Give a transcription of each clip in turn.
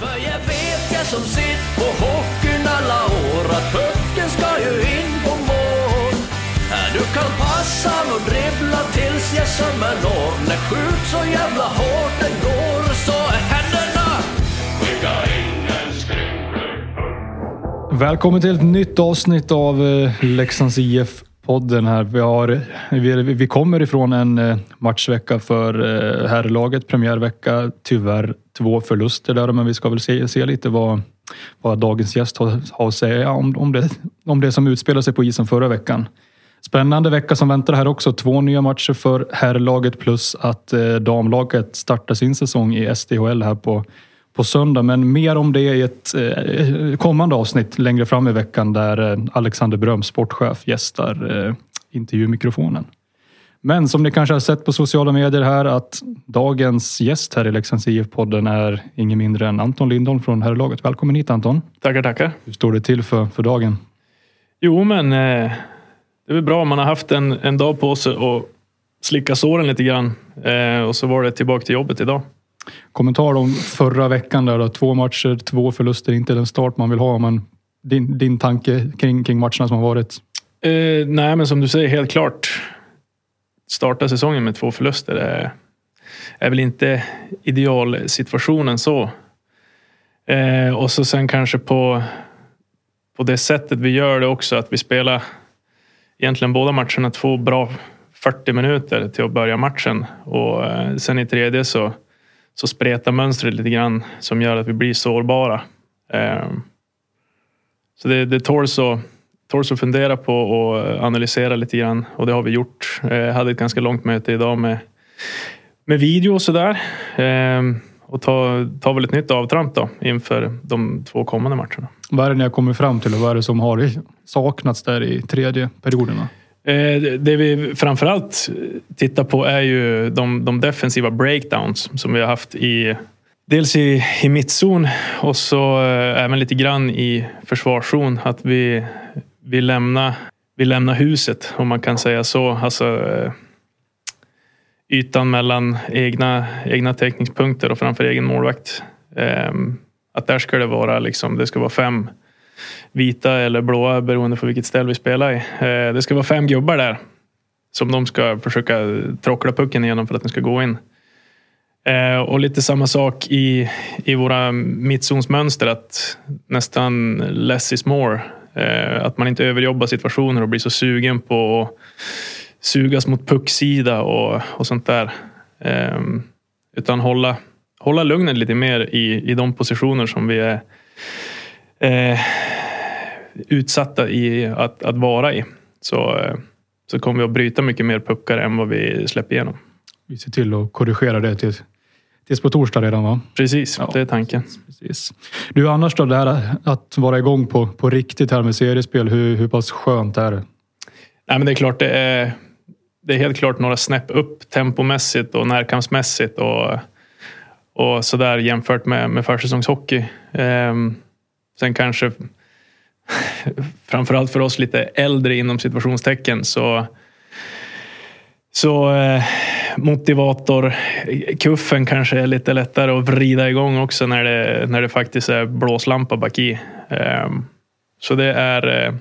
För jag vet jag som sitt på hockeyn alla år att pucken ska ju in på mål. Du kan passa och dribbla tills jag sömmer når. När skjut så jävla hårt den går så är händerna skicka ingen skrynklar. Välkommen till ett nytt avsnitt av eh, Leksands IF Podden här. Vi, har, vi, vi kommer ifrån en eh, matchvecka för eh, herrlaget, premiärvecka. Tyvärr två förluster där, men vi ska väl se, se lite vad, vad dagens gäst har, har att säga om, om, det, om det som utspelar sig på isen förra veckan. Spännande vecka som väntar här också. Två nya matcher för herrlaget plus att eh, damlaget startar sin säsong i SDHL här på, på söndag. Men mer om det i ett eh, kommande avsnitt längre fram i veckan där eh, Alexander Bröm, sportchef, gästar eh, intervjumikrofonen. Men som ni kanske har sett på sociala medier här att dagens gäst här i Leksands IF-podden är ingen mindre än Anton Lindholm från herrlaget. Välkommen hit Anton. Tackar, tackar. Hur står det till för, för dagen? Jo, men eh, det är väl bra. Man har haft en, en dag på sig att slicka såren lite grann. Eh, och så var det tillbaka till jobbet idag. Kommentar om förra veckan där då. Två matcher, två förluster, inte den start man vill ha. Men din, din tanke kring, kring matcherna som har varit? Eh, nej, men som du säger, helt klart. Starta säsongen med två förluster är, är väl inte idealsituationen så. Eh, och så sen kanske på, på det sättet vi gör det också, att vi spelar egentligen båda matcherna två bra 40 minuter till att börja matchen. Och eh, sen i tredje så, så spretar mönstret lite grann som gör att vi blir sårbara. Ehm, så det, det tåls att tåls att fundera på och eh, analysera lite grann och det har vi gjort. Jag hade ett ganska långt möte idag med, med video och sådär. Ehm, och ta, ta väl ett nytt avtramp då inför de två kommande matcherna. Vad är det ni har kommit fram till och vad är det som har saknats där i tredje perioderna? Eh, det vi framförallt tittar på är ju de, de defensiva breakdowns som vi har haft i dels i, i mittzon och så eh, även lite grann i försvarszon. Att vi, vi, lämnar, vi lämnar huset om man kan säga så. Alltså, eh, ytan mellan egna, egna täckningspunkter och framför egen målvakt. Ehm, att där ska det vara liksom, det ska vara fem vita eller blåa beroende på vilket ställe vi spelar i. Eh, det ska vara fem gubbar där som de ska försöka tråckla pucken igenom för att den ska gå in. Eh, och lite samma sak i, i våra mittzonsmönster att nästan less is more. Eh, att man inte överjobbar situationer och blir så sugen på att sugas mot pucksida och, och sånt där. Utan hålla, hålla lugnet lite mer i, i de positioner som vi är eh, utsatta i att, att vara i. Så, eh, så kommer vi att bryta mycket mer puckar än vad vi släpper igenom. Vi ser till att korrigera det till, tills på torsdag redan va? Precis, Ja. det är tanken. Precis. Du annars då, det här att vara igång på, på riktigt här med seriespel. Hur, hur pass skönt är det? Nej, men det är klart, det är, det är helt klart några snäpp upp tempomässigt och närkampsmässigt och, och sådär jämfört med, med försäsongshockey. Ehm, sen kanske framförallt för oss lite äldre inom situationstecken så så eh, motivator kuffen kanske är lite lättare att vrida igång också när det, när det faktiskt är blåslampa bak i. Ehm, så det är, eh,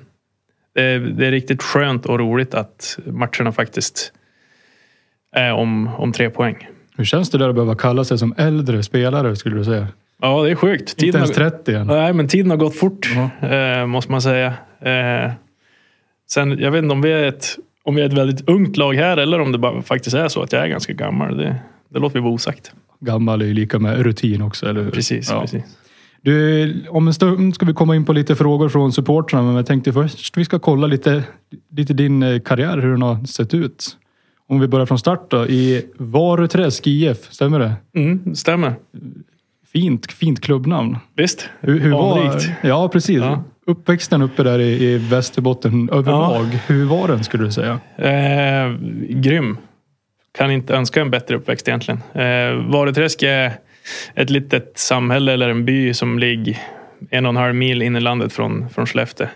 det är, det är riktigt skönt och roligt att matcherna faktiskt är om, om tre poäng. Hur känns det där att behöva kalla sig som äldre spelare skulle du säga? Ja, det är sjukt. Inte Tiden ens har, 30 än. nej, men tiden har gått fort, Ja. eh, måste man säga. Eh, sen, jag vet inte om vi, är ett, om vi är ett väldigt ungt lag här eller om det bara faktiskt är så att jag är ganska gammal. Det, det låter vi vara osagt. Gammal är ju lika med rutin också, eller hur? Precis, Ja. precis. Du, om en stund ska vi komma in på lite frågor från supportrarna, men jag tänkte först vi ska kolla lite, lite din eh, karriär, hur den har sett ut. Om vi börjar från start då. I Varuträsk IF, stämmer det? Mm, det stämmer. Fint, fint klubbnamn. Visst. Hur, hur var, ja, precis. Ja. Uppväxten uppe där i, i Västerbotten överlag. Hur var den skulle du säga? Eh, grym. Kan inte önska en bättre uppväxt egentligen. Eh, Varuträsk är ett litet samhälle eller en by som ligger en och en halv mil in i landet från, från Skellefteå.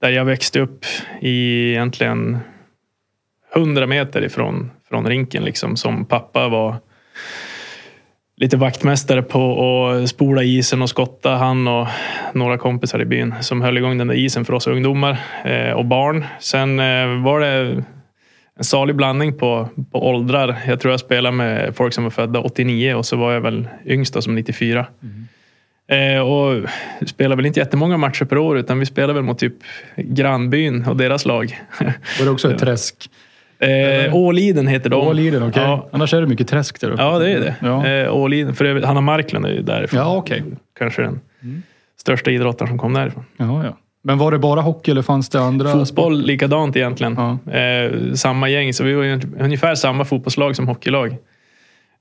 Där jag växte upp i egentligen hundra meter ifrån från rinken liksom som pappa var lite vaktmästare på att spola isen och skotta. Han och några kompisar i byn som höll igång den där isen för oss ungdomar eh, och barn. Sen eh, var det en salig blandning på, på åldrar. Jag tror jag spelade med folk som var födda 89 och så var jag väl yngst som 94. Mm. Eh, och spelade väl inte jättemånga matcher per år utan vi spelade väl mot typ grannbyn och deras lag. Var det också ett träsk? Eh, Åliden heter de. Åliden, okej. Okay. Ja. Annars är det mycket träsk där uppe. Ja, det är det. Ja. Eh, Åliden, för övrigt, Hanna Marklund är ju därifrån. Ja, okay. Kanske den mm. största idrottaren som kom därifrån. Ja, ja. Men var det bara hockey eller fanns det andra? Fotboll likadant egentligen. Ja. Eh, samma gäng, så vi var ungefär samma fotbollslag som hockeylag.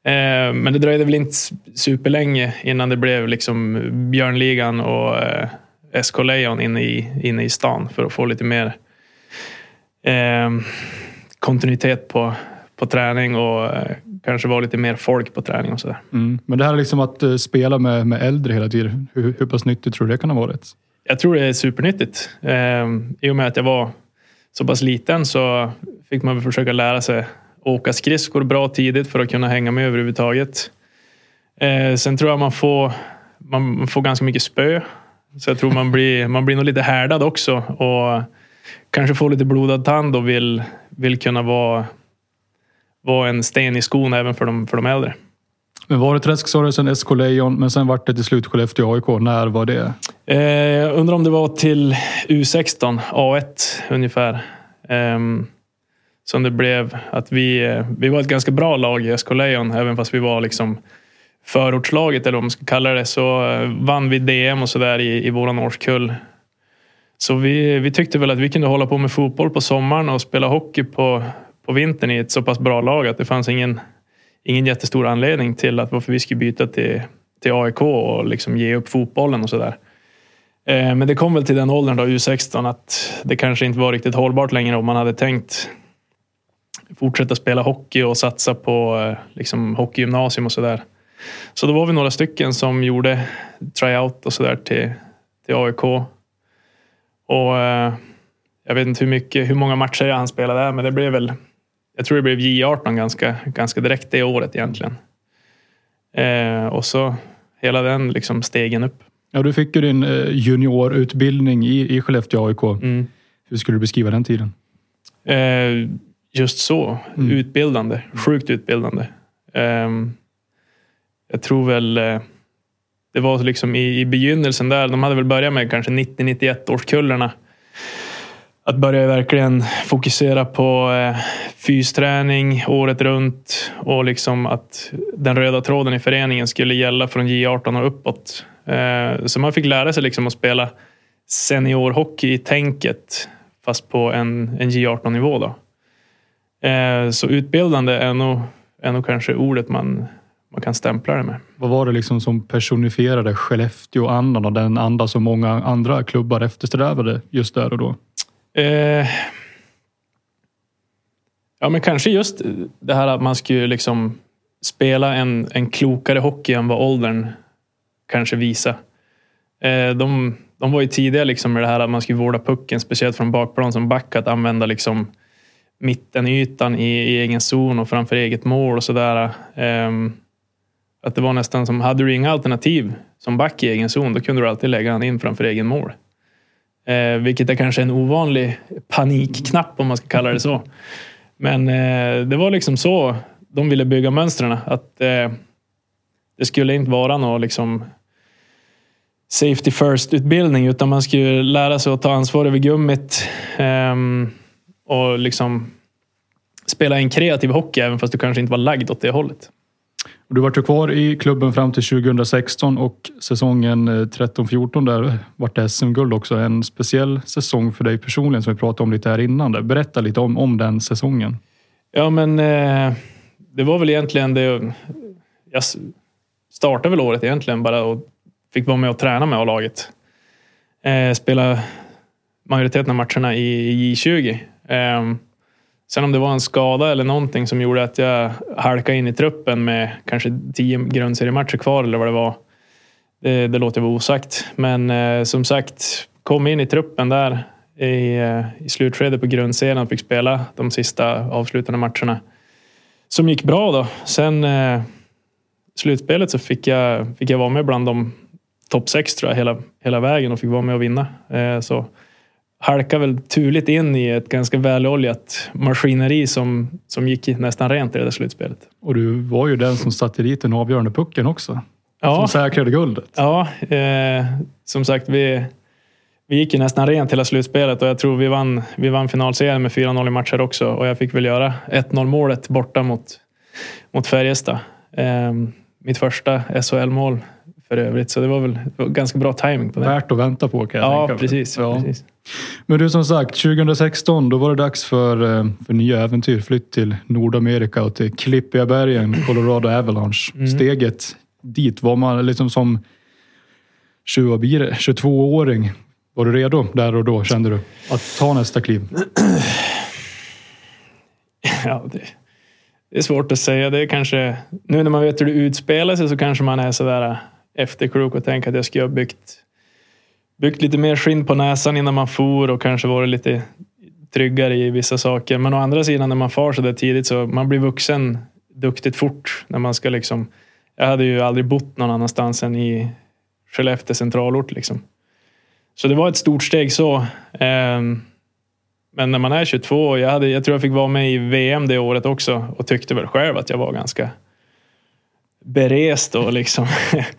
Eh, men det dröjde väl inte superlänge innan det blev liksom Björnligan och eh, SK Lejon inne i, inne i stan för att få lite mer eh, kontinuitet på, på träning och eh, kanske vara lite mer folk på träning och sådär. Mm. Men det här är liksom att uh, spela med, med äldre hela tiden. Hur, hur pass nyttigt tror du det kan ha varit? Jag tror det är supernyttigt. Eh, I och med att jag var så pass liten så fick man försöka lära sig åka skridskor bra tidigt för att kunna hänga med överhuvudtaget. Eh, sen tror jag man får, man får ganska mycket spö. Så jag tror man blir, man blir nog lite härdad också och kanske får lite blodad tand och vill, vill kunna vara, vara en sten i skon även för de, för de äldre. Men var det Träsk sa du, sen SK Lejon, men sen vart det till slut Skellefteå AIK. När var det? Eh, jag undrar om det var till U16, A1 ungefär. Eh, som det blev att vi, eh, vi var ett ganska bra lag i SK Lejon, även fast vi var liksom förortslaget eller vad man ska kalla det, så eh, vann vi DM och sådär i, i våran årskull. Så vi, vi tyckte väl att vi kunde hålla på med fotboll på sommaren och spela hockey på, på vintern i ett så pass bra lag att det fanns ingen, ingen jättestor anledning till att varför vi skulle byta till, till AIK och liksom ge upp fotbollen och sådär. Eh, men det kom väl till den åldern, då, U16, att det kanske inte var riktigt hållbart längre om man hade tänkt fortsätta spela hockey och satsa på eh, liksom, hockeygymnasium och sådär. Så då var vi några stycken som gjorde tryout och sådär till, till AIK. Och eh, jag vet inte hur, mycket, hur många matcher jag hann spela där, men det blev väl jag tror det blev J18 ganska, ganska direkt det året egentligen. Eh, och så hela den liksom stegen upp. Ja, du fick ju din eh, juniorutbildning i, i Skellefteå AIK. Mm. Hur skulle du beskriva den tiden? Eh, just så. Mm. Utbildande. Sjukt utbildande. Eh, jag tror väl eh, det var liksom i, i begynnelsen där. De hade väl börjat med kanske 90-91 årskullarna att börja verkligen fokusera på eh, fysträning året runt och liksom att den röda tråden i föreningen skulle gälla från J18 och uppåt. Eh, så man fick lära sig liksom att spela seniorhockey i tänket fast på en, en J18 nivå. Då. Eh, så utbildande är nog, är nog kanske ordet man, man kan stämpla det med. Vad var det liksom som personifierade Skellefteå-andan och den anda som många andra klubbar eftersträvade just där och då? Eh, ja, men kanske just det här att man skulle liksom spela en, en klokare hockey än vad åldern kanske visar. Eh, de, de var ju tidiga liksom med det här att man skulle vårda pucken, speciellt från bakplan som back, att använda liksom mittenytan i, i egen zon och framför eget mål och sådär. Eh, att det var nästan som, hade du inga alternativ som back i egen zon, då kunde du alltid lägga han in framför egen mål. Eh, vilket är kanske en ovanlig panikknapp om man ska kalla det så. Men eh, det var liksom så de ville bygga mönstren. Att eh, det skulle inte vara någon liksom safety first utbildning utan man skulle lära sig att ta ansvar över gummit eh, och liksom spela en kreativ hockey även fast du kanske inte var lagd åt det hållet. Du var kvar i klubben fram till 2016 och säsongen eh, 13-14 där vart det SM-guld också. En speciell säsong för dig personligen som vi pratade om lite här innan. Berätta lite om, om den säsongen. Ja, men eh, det var väl egentligen det. Jag startade väl året egentligen bara och fick vara med och träna med A-laget. Eh, spela majoriteten av matcherna i J20. Eh, Sen om det var en skada eller någonting som gjorde att jag halkade in i truppen med kanske tio grundseriematcher kvar eller vad det var. Det, det låter vara osagt. Men eh, som sagt, kom in i truppen där i, eh, i slutskedet på grundserien och fick spela de sista avslutande matcherna. Som gick bra då. Sen, eh, slutspelet så fick jag, fick jag vara med bland de topp sex tror jag hela, hela vägen och fick vara med och vinna. Eh, så halkade väl turligt in i ett ganska väloljat maskineri som, som gick nästan rent i det där slutspelet. Och du var ju den som satte dit den avgörande pucken också. Ja, Som säkrade guldet. ja eh, som sagt vi, vi gick ju nästan rent hela slutspelet och jag tror vi vann, vi vann finalserien med 4-0 i matcher också och jag fick väl göra 1-0 målet borta mot, mot Färjestad. Eh, mitt första SHL-mål för övrigt, så det var väl det var ganska bra timing på det. Värt att vänta på kan jag Ja, tänka precis, Ja. precis. Men du som sagt, 2016 då var det dags för, eh, för nya äventyr. Flytt till Nordamerika och till klippiga bergen, Colorado Avalanche. Mm. Steget dit var man liksom som 20, vad blir det? 22-åring. Var du redo där och då kände du att ta nästa kliv? Ja, det, det är svårt att säga. Det är kanske, nu när man vet hur det utspelar sig så kanske man är sådär efterklok och tänka att jag skulle ha byggt, byggt lite mer skinn på näsan innan man for och kanske varit lite tryggare i vissa saker. Men å andra sidan när man far så där tidigt så man blir vuxen duktigt fort. När man ska liksom, jag hade ju aldrig bott någon annanstans än i Skellefteå centralort. Liksom. Så det var ett stort steg så. Ehm, men när man är 22, jag, hade, jag tror jag fick vara med i VM det året också och tyckte väl själv att jag var ganska berest och liksom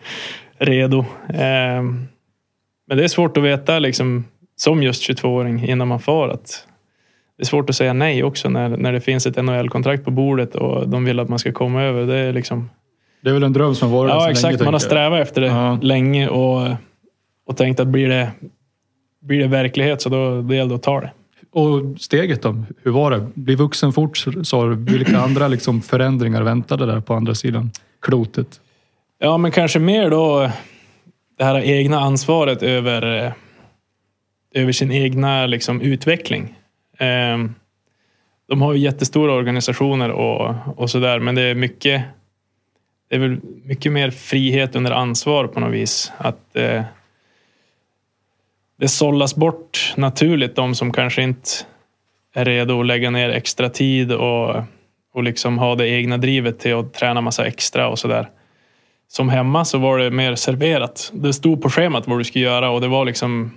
redo. Ehm, men det är svårt att veta liksom, som just 22-åring innan man far att det är svårt att säga nej också när, när det finns ett NHL-kontrakt på bordet och de vill att man ska komma över. Det är liksom, Det är väl en dröm som varit där så ja, länge, exakt. Man har strävat efter det Ja. länge och, och tänkt att blir det, blir det verklighet så då det gäller det att ta det. Och steget då? Hur var det? Bli vuxen fort sa du. Vilka andra liksom förändringar väntade där på andra sidan klotet? Ja, men kanske mer då det här egna ansvaret över, eh, över sin egna liksom, utveckling. Ehm, de har ju jättestora organisationer och, och sådär, men det är mycket det är väl mycket mer frihet under ansvar på något vis. Att eh, det sållas bort naturligt de som kanske inte är redo att lägga ner extra tid och, och liksom ha det egna drivet till att träna massa extra och sådär som hemma så var det mer serverat. Det stod på schemat vad du skulle göra och det var liksom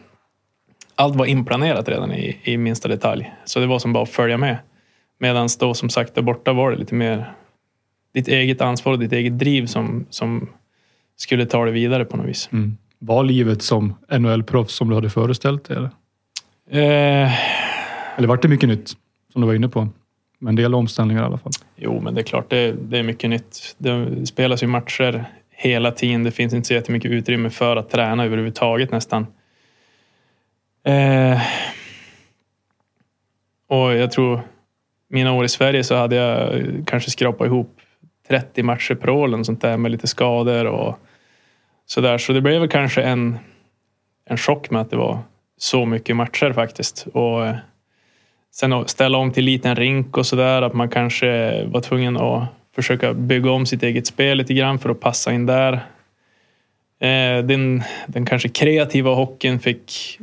allt var inplanerat redan i, i minsta detalj. Så det var som bara att följa med. Medan då som sagt där borta var det lite mer ditt eget ansvar och ditt eget driv som, som skulle ta det vidare på något vis. Mm. Var livet som NHL-proffs som du hade föreställt dig? Eller? Eh, eller vart det mycket nytt? Som du var inne på. Men en del omställningar i alla fall. jo, men det är klart, det, det är mycket nytt. Det spelas ju matcher hela tiden. Det finns inte så jättemycket utrymme för att träna överhuvudtaget nästan. Eh, och jag tror mina år i Sverige så hade jag kanske skrapat ihop 30 matcher per år eller sånt där med lite skador och sådär. Så det blev väl kanske en, en chock med att det var så mycket matcher faktiskt. Och eh, sen att ställa om till liten rink och sådär, att man kanske var tvungen att försöka bygga om sitt eget spel lite grann för att passa in där. Eh, den, den kanske kreativa hockeyn fick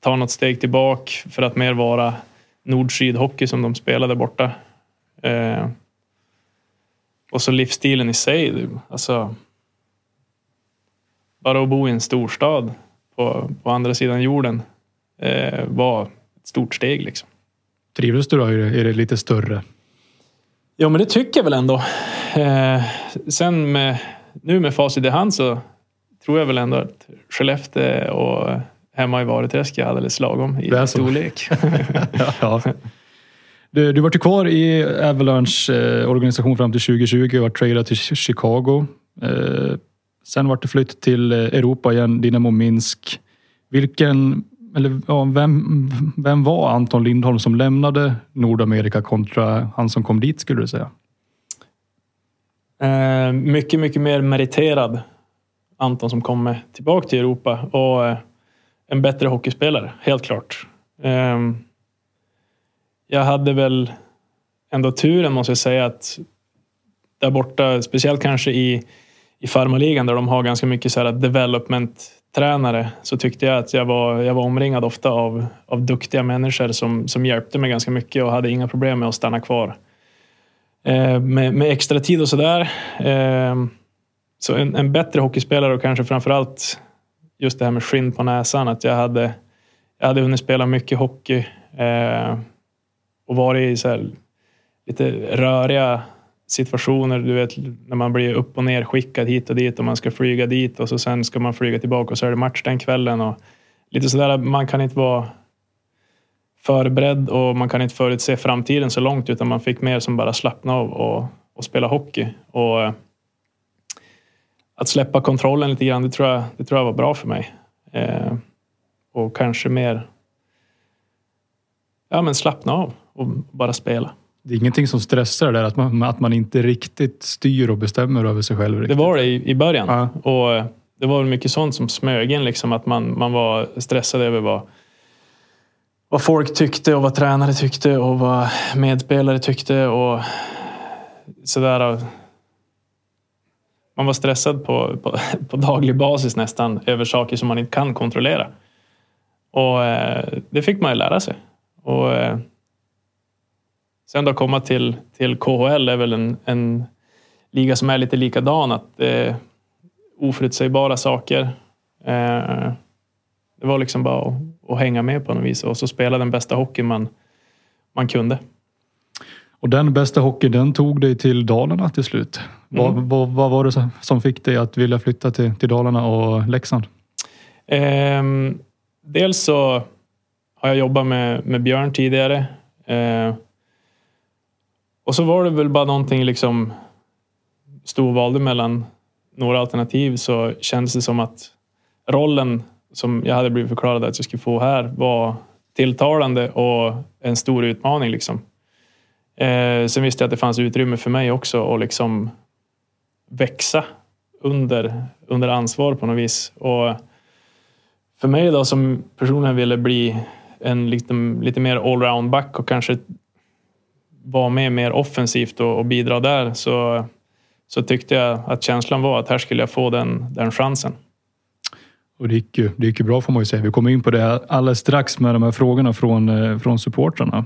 ta något steg tillbaka för att mer vara nord-syd-hockey som de spelade borta. Eh, och så livsstilen i sig. Alltså, bara att bo i en storstad på, på andra sidan jorden eh, var ett stort steg. Liksom. Trivdes du då i det, lite större? Ja, men det tycker jag väl ändå. Eh, sen med, nu med facit i hand så tror jag väl ändå att Skellefteå och hemma i Vareträsk är alldeles lagom i Det storlek. ja. Du, du var ju kvar i Avalanche eh, organisation fram till 2020 och var tradad till Chicago. Eh, sen var det flytt till eh, Europa igen, Dynamo Minsk. Vilken, eller ja, vem, vem var Anton Lindholm som lämnade Nordamerika kontra han som kom dit skulle du säga? Eh, mycket, mycket mer meriterad Anton som kommer tillbaka till Europa och eh, en bättre hockeyspelare, helt klart. Eh, jag hade väl ändå turen måste jag säga att där borta, speciellt kanske i, i farmarligan där de har ganska mycket så här tränare så tyckte jag att jag var, jag var omringad ofta av, av duktiga människor som, som hjälpte mig ganska mycket och hade inga problem med att stanna kvar. Eh, med, med extra tid och sådär. Eh, så en, en bättre hockeyspelare och kanske framförallt just det här med skinn på näsan. Att jag hade, jag hade hunnit spela mycket hockey eh, och varit i så här, lite röriga situationer. Du vet när man blir upp och ner skickad hit och dit och man ska flyga dit och så sen ska man flyga tillbaka och så är det match den kvällen. Och lite sådär, man kan inte vara förberedd och man kan inte förutse framtiden så långt utan man fick mer som bara slappna av och, och spela hockey. Och eh, att släppa kontrollen lite grann, det tror jag, det tror jag var bra för mig. Eh, och kanske mer ja, men slappna av och bara spela. Det är ingenting som stressar där, att man, att man inte riktigt styr och bestämmer över sig själv. Riktigt. Det var det i, i början. Ja. Och eh, det var väl mycket sånt som smög in, liksom, att man, man var stressad över vad, vad folk tyckte och vad tränare tyckte och vad medspelare tyckte. och sådär. Man var stressad på, på, på daglig basis nästan över saker som man inte kan kontrollera. Och eh, det fick man ju lära sig. Och, eh, sen då komma till, till KHL är väl en, en liga som är lite likadan. Att är oförutsägbara saker. Eh, det var liksom bara att, att hänga med på något vis och så spela den bästa hockey man, man kunde. Och den bästa hockeyn, den tog dig till Dalarna till slut. Vad, Mm. vad, vad var det som- fick dig att vilja flytta till, till Dalarna och Leksand? Ehm, dels så har jag jobbat med, med Björn tidigare. Eh, och så var det väl bara någonting liksom stod och valde mellan några alternativ så kändes det som att rollen som jag hade blivit förklarad att jag skulle få här var tilltalande och en stor utmaning. Liksom. Eh, sen visste jag att det fanns utrymme för mig också att liksom växa under, under ansvar på något vis. Och för mig då som personen ville bli en liksom, lite mer allround back och kanske vara med mer offensivt och, och bidra där så, så tyckte jag att känslan var att här skulle jag få den, den chansen. Och det gick, ju, det gick ju bra får man ju säga. Vi kommer in på det alldeles strax med de här frågorna från, eh, från supportrarna.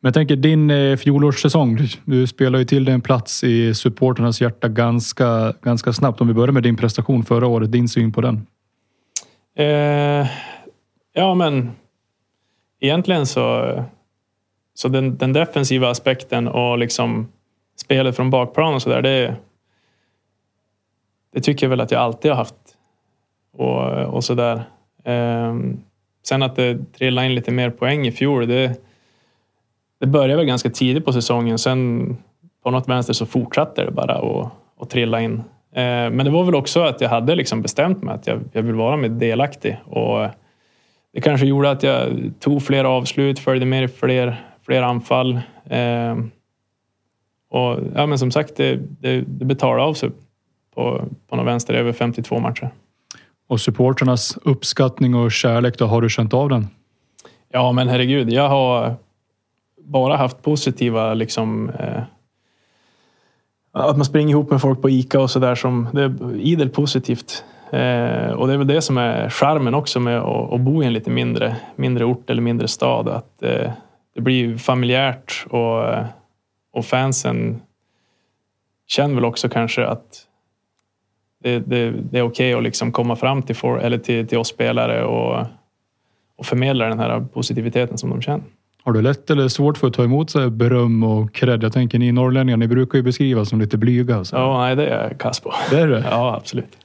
Men jag tänker din eh, fjolårssäsong. Du, du spelar ju till dig en plats i supporternas hjärta ganska, ganska snabbt. Om vi börjar med din prestation förra året, din syn på den. Eh, ja, men egentligen så, så den, den defensiva aspekten och liksom spelet från bakplan och sådär, det, det tycker jag väl att jag alltid har haft. Och, och sådär. Eh, sen att det trillade in lite mer poäng i fjol, det, det började väl ganska tidigt på säsongen. Sen på något vänster så fortsatte det bara att, och trilla in. Eh, Men det var väl också att jag hade liksom bestämt mig att jag, jag vill vara med delaktig. Och det kanske gjorde att jag tog fler avslut, följde med i fler, fler anfall. Eh, och ja, men som sagt, det, det, det betalade av sig på, på något vänster över 52 matcher. Och supporternas uppskattning och kärlek, då har du känt av den? Ja, men herregud, jag har bara haft positiva liksom eh, att man springer ihop med folk på ICA och sådär som det är idel positivt. Eh, och det är väl det som är charmen också med att, att bo i en lite mindre, mindre ort eller mindre stad. Att eh, det blir ju familjärt och, och fansen känner väl också kanske att det, det, det är okej att liksom komma fram till, for, eller till, till oss spelare och, och förmedla den här positiviteten som de känner. Har du lätt eller svårt för att ta emot så beröm och cred? Jag tänker ni norrlänningar, ni brukar ju beskrivas som lite blyga. Så. Ja, nej, det är jag kass på. Det är det. Ja, absolut.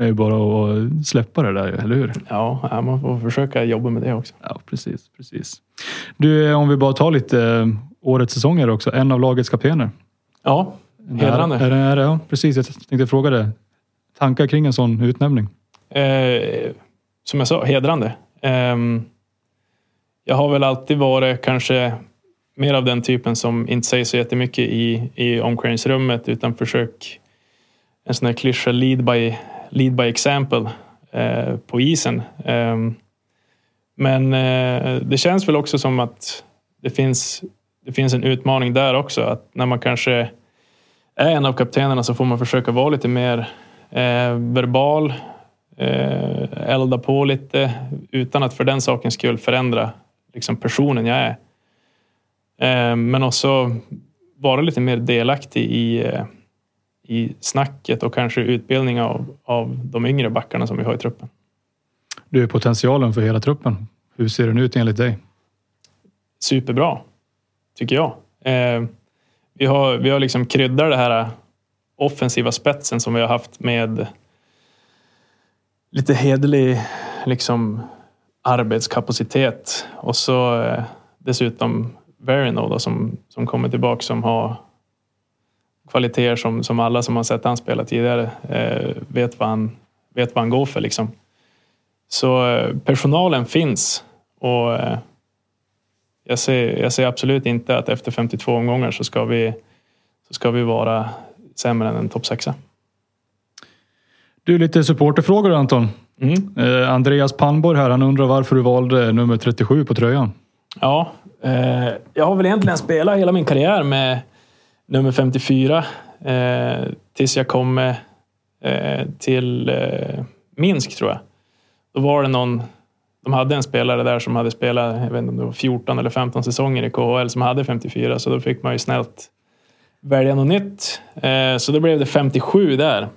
Det är bara att släppa det där, eller hur? Ja, man får försöka jobba med det också. Ja, precis. precis. Du, om vi bara tar lite eh, årets säsonger också. En av lagets kaptener. Ja, hedrande. Är är det, ja, precis. Jag tänkte fråga det. Tankar kring en sån utnämning? Eh, som jag sa, hedrande. Ehm, jag har väl alltid varit kanske mer av den typen som inte säger så jättemycket i, i omklädningsrummet utan försök en sån här klyscha lead by, lead by example eh, på isen. Eh, men eh, det känns väl också som att det finns, det finns en utmaning där också. Att när man kanske är en av kaptenerna så får man försöka vara lite mer eh, verbal, eh, elda på lite utan att för den sakens skull förändra liksom, personen jag är. Eh, men också vara lite mer delaktig i, eh, i snacket och kanske utbildning av, av de yngre backarna som vi har i truppen. Du är potentialen för hela truppen. Hur ser den ut enligt dig? Superbra, tycker jag. Eh, vi har, vi har liksom kryddat det här offensiva spetsen som vi har haft med lite hederlig liksom, arbetskapacitet och så eh, dessutom Verino då, som, som kommer tillbaka som har kvaliteter som, som alla som har sett han spela tidigare eh, vet, vad han, vet vad han går för. Liksom. Så eh, personalen finns och eh, jag, ser, jag ser absolut inte att efter 52 omgångar så ska vi, så ska vi vara sämre än en topp sexa. Du, lite supporterfrågor Anton. Mm. Eh, Andreas Palmborg här, han undrar varför du valde nummer 37 på tröjan. Ja, eh, jag har väl egentligen spelat hela min karriär med nummer 54 eh, tills jag kom eh, till eh, Minsk tror jag. Då var det någon, de hade en spelare där som hade spelat jag vet inte om det var 14 eller 15 säsonger i KHL som hade 54 så då fick man ju snällt välja något nytt. Eh, så då blev det 57 där.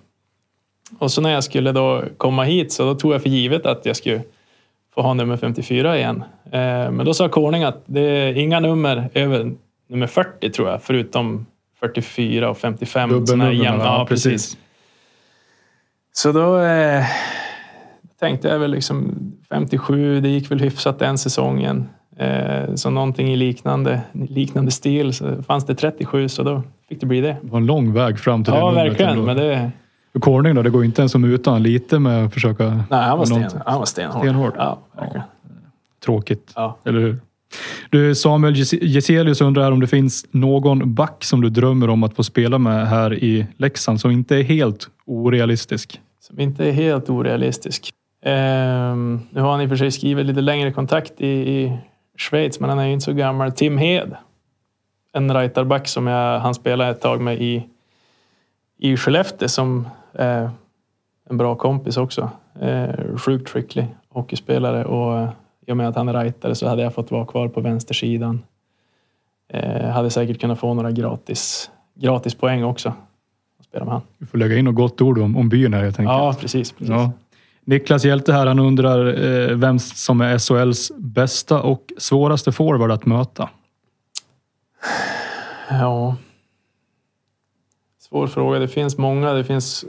Och så när jag skulle då komma hit så då tog jag för givet att jag skulle få ha nummer 54 igen. Eh, men då sa Corning att det är inga nummer över nummer 40 tror jag, förutom 44 och 55. Dubbelnummer, jämna. ja, Ja, precis. Så då eh, tänkte jag väl liksom 57, det gick väl hyfsat den säsongen. Eh, så någonting i liknande, liknande stil. Så fanns det 37 så då fick det bli det. Det var en lång väg fram till Ja, det numret verkligen. ändå. Men det, Corning då, det går inte ens som utan. Lite med att försöka... nej, han var, sten, han var stenhård. Stenhård. Ja, verkligen. Tråkigt. Ja. Eller hur? Du, Samuel Geselius undrar om det finns någon back som du drömmer om att få spela med här i Leksand som inte är helt orealistisk. Som inte är helt orealistisk. Um, nu har han i och för sig skrivit lite längre kontakt i, i Schweiz, men han är ju inte så gammal. Tim Hed. En rightarback som jag, han spelade ett tag med i, i Skellefteå som är en bra kompis också. Eh, sjukt skicklig hockeyspelare och eh, i och med att han är rightare så hade jag fått vara kvar på vänstersidan. Eh, hade säkert kunnat få några gratis, gratis poäng också. Spela med han. Du får lägga in något gott ord om, om byn här helt enkelt. Ja, precis. precis. Ja. Niklas Hjälte här, han undrar eh, vem som är SHLs bästa och svåraste forward att möta. Ja. Svår fråga. Det finns många. Det finns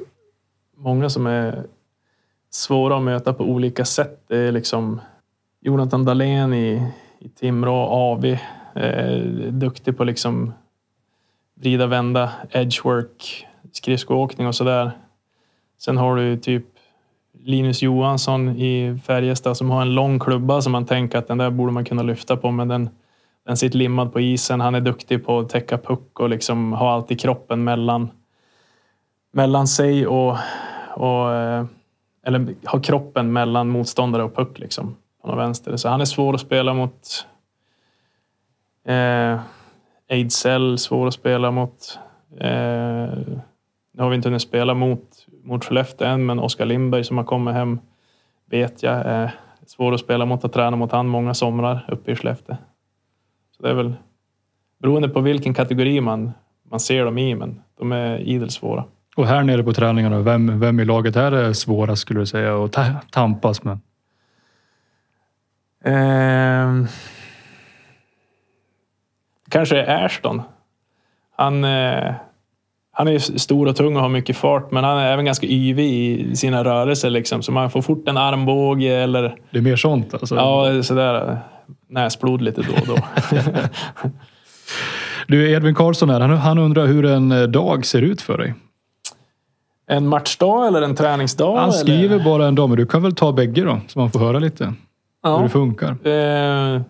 många som är svåra att möta på olika sätt. Det är liksom Jonathan Dahlén i, i Timrå, AV. Eh, duktig på liksom vrida, vända, edgework, skridskoåkning och sådär. Sen har du typ Linus Johansson i Färjestad som har en lång klubba som man tänker att den där borde man kunna lyfta på men den, den sitter limmad på isen. Han är duktig på att täcka puck och liksom ha alltid kroppen mellan, mellan sig och, och eh, eller ha kroppen mellan motståndare och puck liksom. Han har vänster. Så han är svår att spela mot. Eh, Ejdsell, svår att spela mot. Eh, nu har vi inte hunnit spela mot, mot Skellefteå än, men Oskar Lindberg som har kommit hem vet jag är svår att spela mot och träna mot han många somrar uppe i Skellefteå. Så det är väl beroende på vilken kategori man, man ser dem i, men de är idel svåra. Och här nere på träningarna, vem, vem i laget här är svårast skulle du säga att ta, tampas med? Ehm, kanske är Ashton. Han, eh, han är stor och tung och har mycket fart, men han är även ganska yvig i sina rörelser. Liksom. Så man får fort en armbåge eller Det är mer sånt alltså? ja, sådär, eh, näsblod lite då och då. Du, Edvin Karlsson här, han, han undrar hur en eh, dag ser ut för dig? en matchdag eller en träningsdag? Han skriver eller? bara en dag, men du kan väl ta bägge då? Så man får höra lite hur Ja. det funkar. Eh,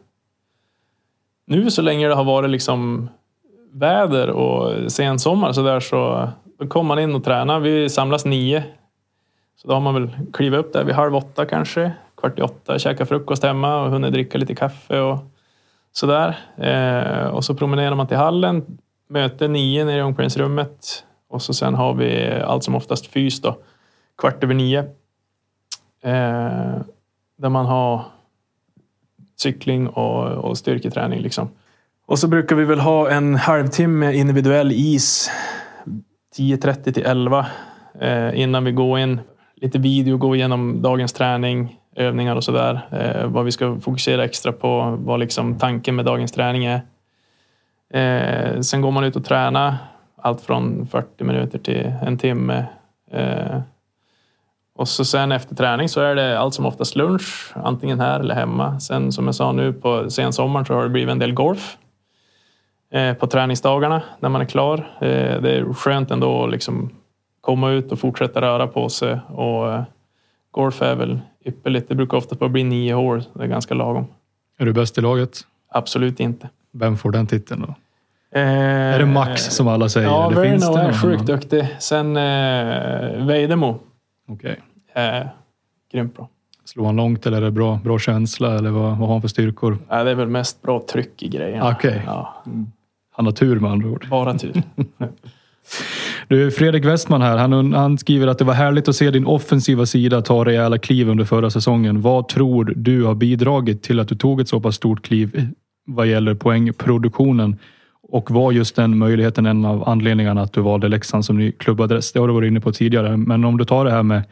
nu så länge det har varit liksom väder och sensommar så där så då kommer man in och tränar. Vi samlas nio. Så då har man väl klivit upp där vid halv åtta kanske, kvart i åtta, käka frukost hemma och hunnit dricka lite kaffe och sådär. Eh, och så promenerar man till hallen, möte nio nere i omklädningsrummet och så sen har vi allt som oftast fys då, kvart över nio. Eh, där man har cykling och, och styrketräning. Liksom. Och så brukar vi väl ha en halvtimme individuell is 10.30 till 11 eh, innan vi går in. Lite video, gå igenom dagens träning, övningar och sådär. Eh, vad vi ska fokusera extra på, vad liksom tanken med dagens träning är. Eh, sen går man ut och tränar. Allt från 40 minuter till en timme. Eh, och så sen efter träning så är det allt som oftast lunch, antingen här eller hemma. Sen som jag sa nu på sensommaren så har det blivit en del golf eh, på träningsdagarna när man är klar. Eh, det är skönt ändå att liksom komma ut och fortsätta röra på sig. Och eh, golf är väl ypperligt. Det brukar ofta bara bli nio hål. Det är ganska lagom. Är du bäst i laget? Absolut inte. Vem får den titeln då? Eh, Är det Max som alla säger? Ja, Verno är sjukt duktig. Sen eh, Vejdemo Okej. är grymt bra. Slår han långt eller är det bra, bra känsla? Eller vad, vad har han för styrkor? Ja, det är väl mest bra tryck i grejerna. Okej. Ja, Han har tur med andra ord. bara tur. Du, Fredrik Westman här, han, han skriver att det var härligt att se din offensiva sida ta rejäla kliv under förra säsongen. Vad tror du har bidragit till att du tog ett så pass stort kliv vad gäller poängproduktionen? Och var just den möjligheten en av anledningarna att du valde Leksand som ny klubbadress? Det har du varit inne på tidigare, men om du tar det här med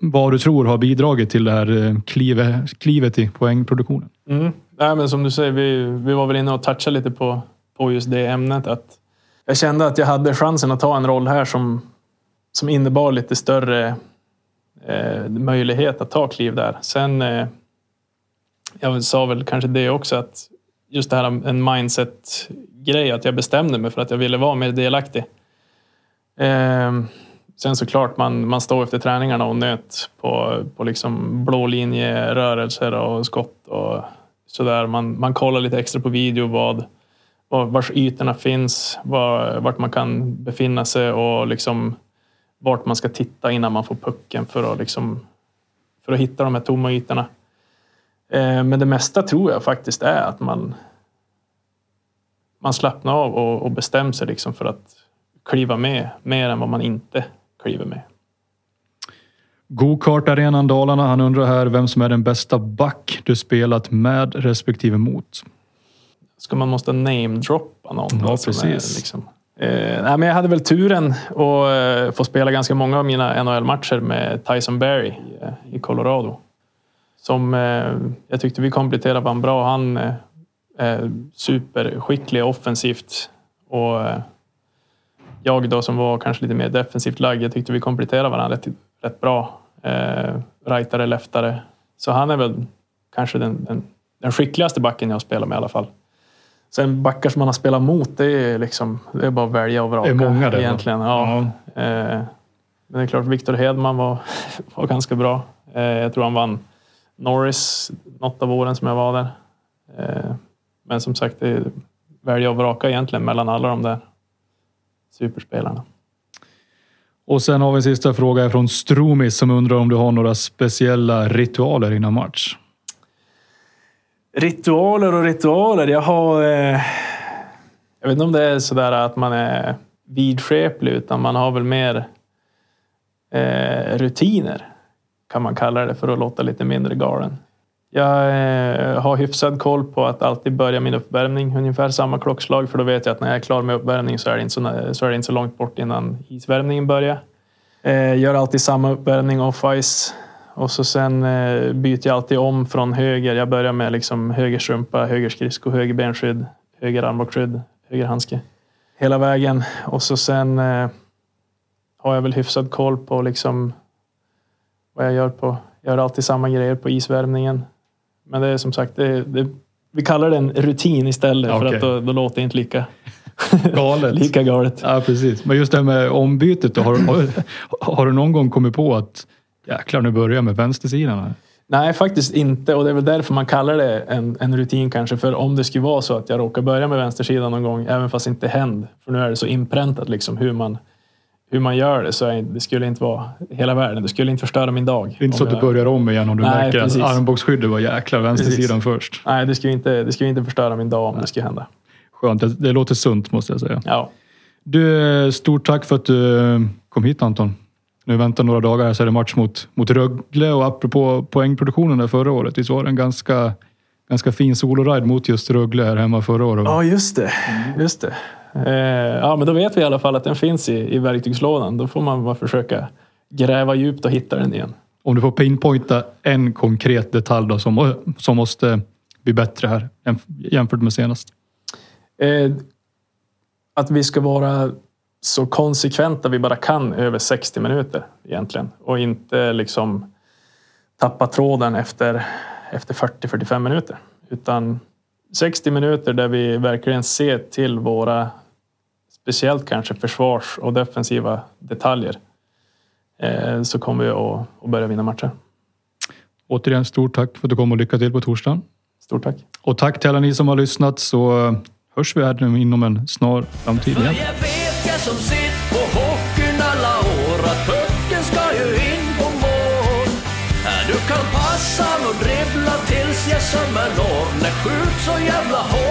vad du tror har bidragit till det här eh, klivet, klivet i poängproduktionen. Mm. Nej, men som du säger, vi, vi var väl inne och touchade lite på, på just det ämnet. Att jag kände att jag hade chansen att ta en roll här som, som innebar lite större eh, möjlighet att ta kliv där. Sen, eh, jag sa väl kanske det också, att just det här en mindset-grej, att jag bestämde mig för att jag ville vara mer delaktig. Eh, sen såklart, man, man står efter träningarna och nöt på, på liksom blå linjerörelser och skott och sådär. Man, man kollar lite extra på video vad, vad, vars ytorna finns, var, vart man kan befinna sig och liksom vart man ska titta innan man får pucken för att, liksom, för att hitta de här tomma ytorna. Eh, men det mesta tror jag faktiskt är att man, man slappnar av och, och bestämmer sig liksom för att kliva med mer än vad man inte kliver med. Go-kart-arenan Dalarna, han undrar här vem som är den bästa back du spelat med respektive mot. Ska man måste namedroppa någon? Ja, precis. Är, liksom. eh, nej, men jag hade väl turen att eh, få spela ganska många av mina NHL-matcher med Tyson Berry eh, i Colorado. Som eh, jag tyckte vi kompletterade varandra bra. Han eh, är superskicklig offensivt. Och eh, jag då som var kanske lite mer defensivt lagd, jag tyckte vi kompletterade varandra rätt, rätt bra. Eh, rightare, leftare. Så han är väl kanske den, den, den skickligaste backen jag har spelat med i alla fall. Sen backar som man har spelat mot, det är, liksom, det är bara att välja och vraka. Det är många det, egentligen. Ja. Eh, men det är klart, Victor Hedman var, var ganska bra. Eh, jag tror han vann Norris något av åren som jag var där. Eh, men som sagt, det är välja och vraka egentligen mellan alla de där superspelarna. Och sen har vi en sista fråga från Stromis som undrar om du har några speciella ritualer innan match. Ritualer och ritualer. Jag har... Eh, jag vet inte om det är sådär att man är vidskeplig utan man har väl mer eh, rutiner. Kan man kalla det för att låta lite mindre galen. Jag eh, har hyfsad koll på att alltid börja min uppvärmning ungefär samma klockslag för då vet jag att när jag är klar med uppvärmning så är det inte så, så, är det inte så långt bort innan isvärmningen börjar. Eh, gör alltid samma uppvärmning off-ice och så sen eh, byter jag alltid om från höger. Jag börjar med liksom höger strumpa, höger skridsko, höger benskydd, höger armbågsskydd, höger handske. Hela vägen. Och så sen eh, har jag väl hyfsad koll på liksom vad jag gör på. Jag gör alltid samma grejer på isvärmningen. Men det är som sagt, det, det, vi kallar det en rutin istället för Okej. att då, då låter det inte lika, Galet. lika galet. Ja, precis. Men just det här med ombytet då. Har, har, har du någon gång kommit på att jäklar, nu börjar jag med vänstersidan? här? Nej, faktiskt inte. Och det är väl därför man kallar det en, en rutin kanske. För om det skulle vara så att jag råkar börja med vänstersidan någon gång, även fast det inte händer, för nu är det så inpräntat liksom hur man, hur man gör det, så är, det skulle inte vara hela världen. Det skulle inte förstöra min dag. Det är inte så att du börjar om igen om du Nej, märker precis. att armbågsskyddet var jäklar vänstersidan först. Nej, det skulle inte, det skulle inte förstöra min dag om det skulle hända. Skönt. Det, det låter sunt måste jag säga. Ja, Du, stort tack för att du eh, kom hit Anton. Nu väntar några dagar här så är det match mot, mot Rögle och apropå poängproduktionen där förra året. Visst var det en ganska, ganska fin soloride mot just Rögle här hemma förra året? ja just det. Just det. Eh, ja, men då vet vi i alla fall att den finns i, i verktygslådan. Då får man bara försöka gräva djupt och hitta den igen. Om du får pinpointa en konkret detalj då som, som måste bli bättre här jämfört med senast? Eh, att vi ska vara så konsekventa vi bara kan över 60 minuter egentligen och inte liksom tappa tråden efter, efter 40-45 minuter. Utan 60 minuter där vi verkligen ser till våra, speciellt kanske försvars och defensiva detaljer. Eh, så kommer vi att, att börja vinna matcher. Återigen, stort tack för att du kom och lycka till på torsdagen. Stort tack. Och tack till alla ni som har lyssnat så hörs vi här inom en snar framtid igen. För jag vet jag som sitt på hockeyn alla år att pucken ska ju in på mål. Du kan passa jag sommarlov. När skjut så jävla hårt